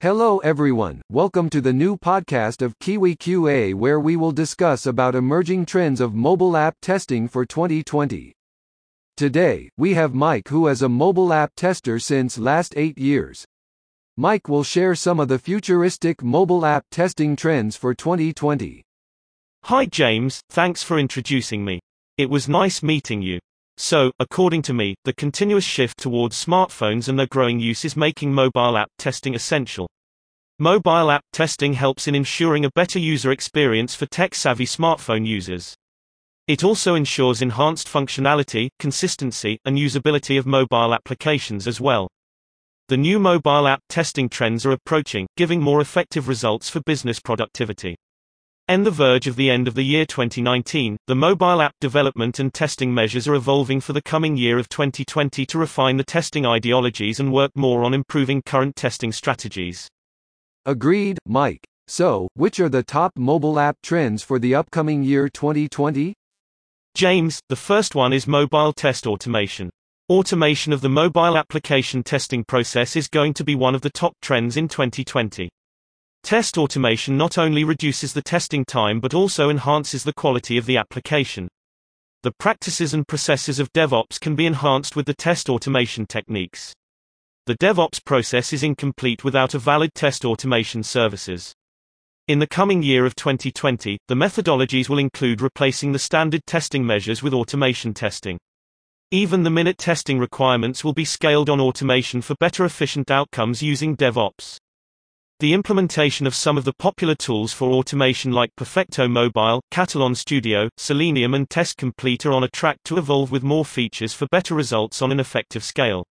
Hello everyone, welcome to the new podcast of Kiwi QA where we will discuss about emerging trends of mobile app testing for 2020. Today, we have Mike who is a mobile app tester since last 8 years. Mike will share some of the futuristic mobile app testing trends for 2020. Hi James, thanks for introducing me. It was nice meeting you. So, according to me, the continuous shift towards smartphones and their growing use is making mobile app testing essential. Mobile app testing helps in ensuring a better user experience for tech-savvy smartphone users. It also ensures enhanced functionality, consistency, and usability of mobile applications as well. The new mobile app testing trends are approaching, giving more effective results for business productivity. On the verge of the end of the year 2019, the mobile app development and testing measures are evolving for the coming year of 2020 to refine the testing ideologies and work more on improving current testing strategies. Agreed, Mike. So, which are the top mobile app trends for the upcoming year 2020? James, the first one is mobile test automation. Automation of the mobile application testing process is going to be one of the top trends in 2020. Test automation not only reduces the testing time but also enhances the quality of the application. The practices and processes of DevOps can be enhanced with the test automation techniques. The DevOps process is incomplete without a valid test automation services. In the coming year of 2020, the methodologies will include replacing the standard testing measures with automation testing. Even the minute testing requirements will be scaled on automation for better efficient outcomes using DevOps. The implementation of some of the popular tools for automation like Perfecto Mobile, Katalon Studio, Selenium and Test Complete are on a track to evolve with more features for better results on an effective scale.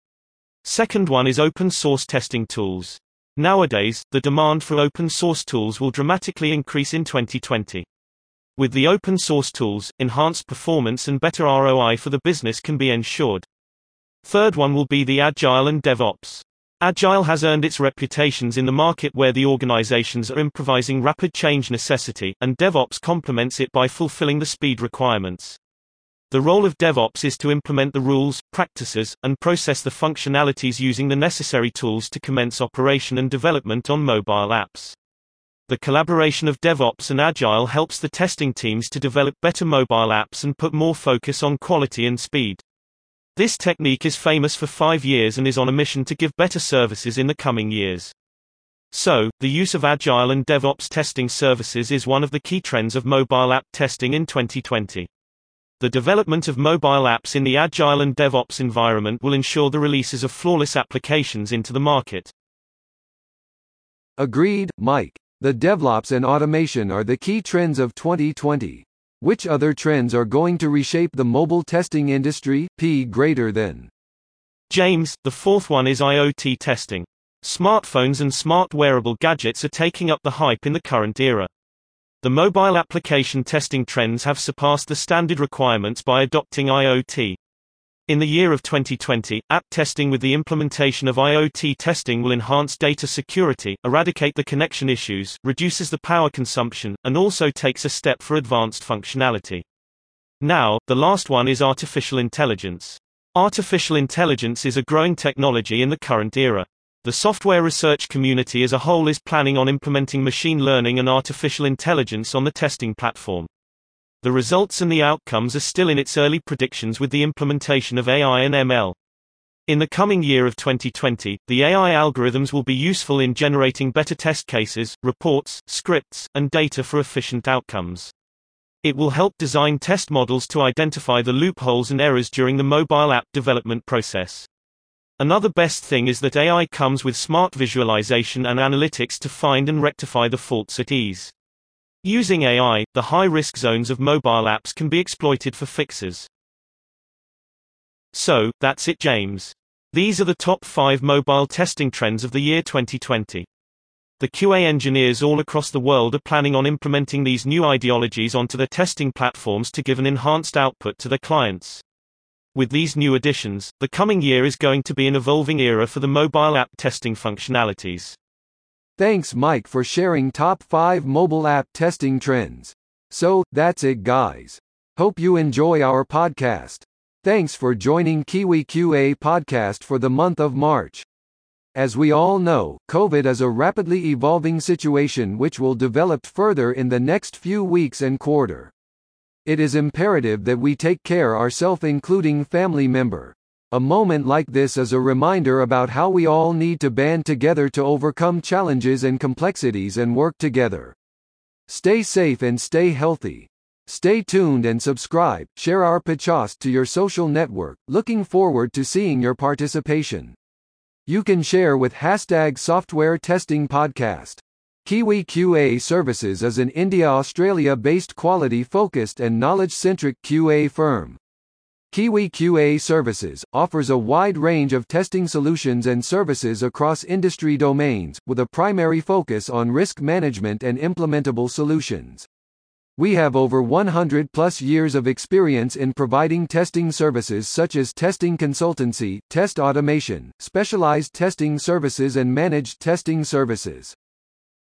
Second one is open source testing tools. Nowadays, the demand for open source tools will dramatically increase in 2020. With the open source tools, enhanced performance and better ROI for the business can be ensured. Third one will be the Agile and DevOps. Agile has earned its reputations in the market where the organizations are improvising rapid change necessity, and DevOps complements it by fulfilling the speed requirements. The role of DevOps is to implement the rules, practices, and process the functionalities using the necessary tools to commence operation and development on mobile apps. The collaboration of DevOps and Agile helps the testing teams to develop better mobile apps and put more focus on quality and speed. This technique is famous for five years and is on a mission to give better services in the coming years. So, the use of Agile and DevOps testing services is one of the key trends of mobile app testing in 2020. The development of mobile apps in the Agile and DevOps environment will ensure the releases of flawless applications into the market. Agreed, Mike. The DevOps and automation are the key trends of 2020. Which other trends are going to reshape the mobile testing industry? P greater than. James, the fourth one is IoT testing. Smartphones and smart wearable gadgets are taking up the hype in the current era. The mobile application testing trends have surpassed the standard requirements by adopting IoT. In the year of 2020, app testing with the implementation of IoT testing will enhance data security, eradicate the connection issues, reduces the power consumption, and also takes a step for advanced functionality. Now, the last one is artificial intelligence. Artificial intelligence is a growing technology in the current era. The software research community as a whole is planning on implementing machine learning and artificial intelligence on the testing platform. The results and the outcomes are still in its early predictions with the implementation of AI and ML. In the coming year of 2020, the AI algorithms will be useful in generating better test cases, reports, scripts, and data for efficient outcomes. It will help design test models to identify the loopholes and errors during the mobile app development process. Another best thing is that AI comes with smart visualization and analytics to find and rectify the faults at ease. Using AI, the high-risk zones of mobile apps can be exploited for fixes. So, that's it James. These are the top 5 mobile testing trends of the year 2020. The QA engineers all across the world are planning on implementing these new ideologies onto their testing platforms to give an enhanced output to their clients. With these new additions, the coming year is going to be an evolving era for the mobile app testing functionalities. Thanks Mike for sharing top 5 mobile app testing trends. So, that's it guys. Hope you enjoy our podcast. Thanks for joining Kiwi QA podcast for the month of March. As we all know, COVID is a rapidly evolving situation which will develop further in the next few weeks and quarter. It is imperative that we take care ourselves including family member. A moment like this is a reminder about how we all need to band together to overcome challenges and complexities and work together. Stay safe and stay healthy. Stay tuned and subscribe, share our podcast to your social network, looking forward to seeing your participation. You can share with hashtag software testing podcast. Kiwi QA Services is an India-Australia-based quality-focused and knowledge-centric QA firm. Kiwi QA Services offers a wide range of testing solutions and services across industry domains, with a primary focus on risk management and implementable solutions. We have over 100 plus years of experience in providing testing services such as testing consultancy, test automation, specialized testing services and managed testing services.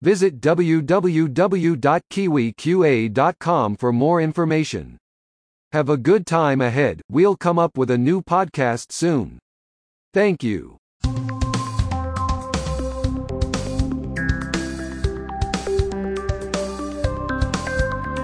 Visit www.kiwiqa.com for more information. Have a good time ahead, we'll come up with a new podcast soon. Thank you.